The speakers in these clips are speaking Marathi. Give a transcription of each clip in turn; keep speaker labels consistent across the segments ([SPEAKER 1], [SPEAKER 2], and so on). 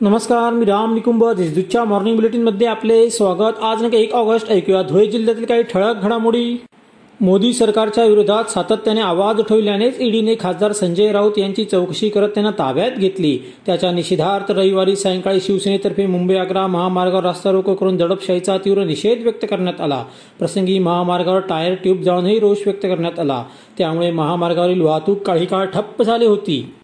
[SPEAKER 1] नमस्कार मी राम निकुंभ. देशदूतच्या मॉर्निंग बुलेटिनमध्ये आपले स्वागत. आज नाही एक ऑगस्ट ऐकूया धुळे जिल्ह्यातील काही ठळक घडामोडी. मोदी सरकारच्या विरोधात सातत्याने आवाज उठवल्यानेच ईडीने खासदार संजय राऊत यांची चौकशी करत त्यांना ताब्यात घेतली. त्याच्या निषेधार्थ रविवारी सायंकाळी शिवसेनेतर्फे मुंबई आग्रा महामार्गावर रास्ता रोको करून दडपशाहीचा तीव्र निषेध व्यक्त करण्यात आला. प्रसंगी महामार्गावर टायर ट्यूब जाऊनही रोष व्यक्त करण्यात आला. त्यामुळे महामार्गावरील वाहतूक काही काळ ठप्प झाली होती.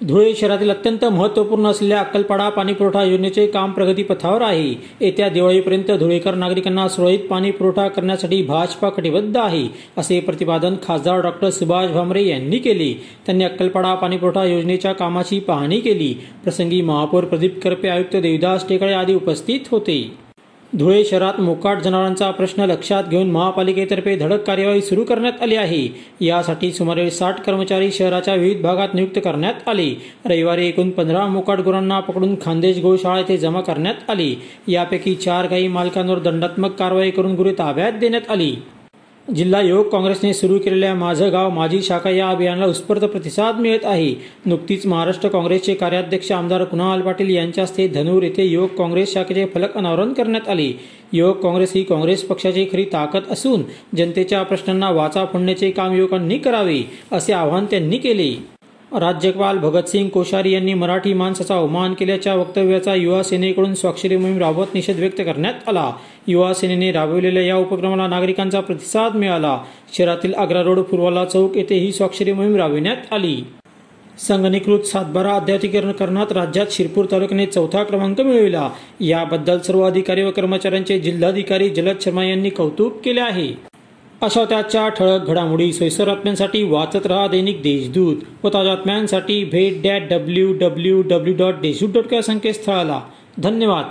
[SPEAKER 1] धुळे शहरातील अत्यंत महत्त्वपूर्ण असलेल्या अक्कलपाडा पाणीपुरवठा योजनेचे काम प्रगतीपथावर आहे. येत्या दिवाळीपर्यंत धुळेकर नागरिकांना सुरळीत पाणी पुरवठा करण्यासाठी भाजपा कटिबद्ध आहे असे प्रतिपादन खासदार डॉक्टर सुभाष भामरे यांनी केले. त्यांनी अक्कलपाडा पाणीपुरवठा योजनेच्या कामाची पाहणी केली. प्रसंगी महापौर प्रदीप करपे आयुक्त देवदास टेकळे आदी उपस्थित होते. धुळे शहरात मोकाट जनावरांचा प्रश्न लक्षात घेऊन महापालिकेतर्फे धडक कार्यवाही सुरू करण्यात आली आहे. यासाठी सुमारे साठ कर्मचारी शहराच्या विविध भागात नियुक्त करण्यात आले. रविवारी एकूण पंधरा मोकाट गुरांना पकडून खानदेश गोशाळा येथे जमा करण्यात आली. यापैकी चार गायी मालकांवर दंडात्मक कारवाई करून गुरे ताब्यात देण्यात आली. जिल्हा युवक काँग्रेसने सुरू केलेल्या माझं गाव माझी शाखा या अभियानाला उत्स्फूर्त प्रतिसाद मिळत आहे. नुकतीच महाराष्ट्र काँग्रेसचे कार्याध्यक्ष आमदार कुणाल पाटील यांच्या हस्ते धनूर येथे युवक काँग्रेस शाखेचे फलक अनावरण करण्यात आले. युवक काँग्रेस ही काँग्रेस पक्षाची खरी ताकद असून जनतेच्या प्रश्नांना वाचा फोडण्याचे काम युवकांनी करावे असे आवाहन त्यांनी केले. राज्यपाल भगतसिंग कोश्यारी यांनी मराठी माणसाचा अवमान केल्याच्या वक्तव्याचा युवा सेनेकडून स्वाक्षरी मोहीम राबवत निषेध व्यक्त करण्यात आला. युवा सेनेने राबविलेल्या या उपक्रमाला नागरिकांचा प्रतिसाद मिळाला. शहरातील आग्रा रोड पूर्वाला चौक येथे ही स्वाक्षरी मोहीम राबविण्यात आली. संगणीकृत सातबारा अद्यातीकरणात राज्यात शिरपूर तालुक्याने चौथा क्रमांक मिळविला. याबद्दल सर्व अधिकारी व कर्मचाऱ्यांचे जिल्हाधिकारी जलद शर्मा यांनी कौतुक केले आहे. अशा त्याच्या ठळक घडामोडी सोयीस्कर बातम्यांसाठी वाचत रहा दैनिक देशदूत व ताज्या बातम्यांसाठी भेट that W W W dot Deshdoot dot या संकेतस्थळाला. धन्यवाद.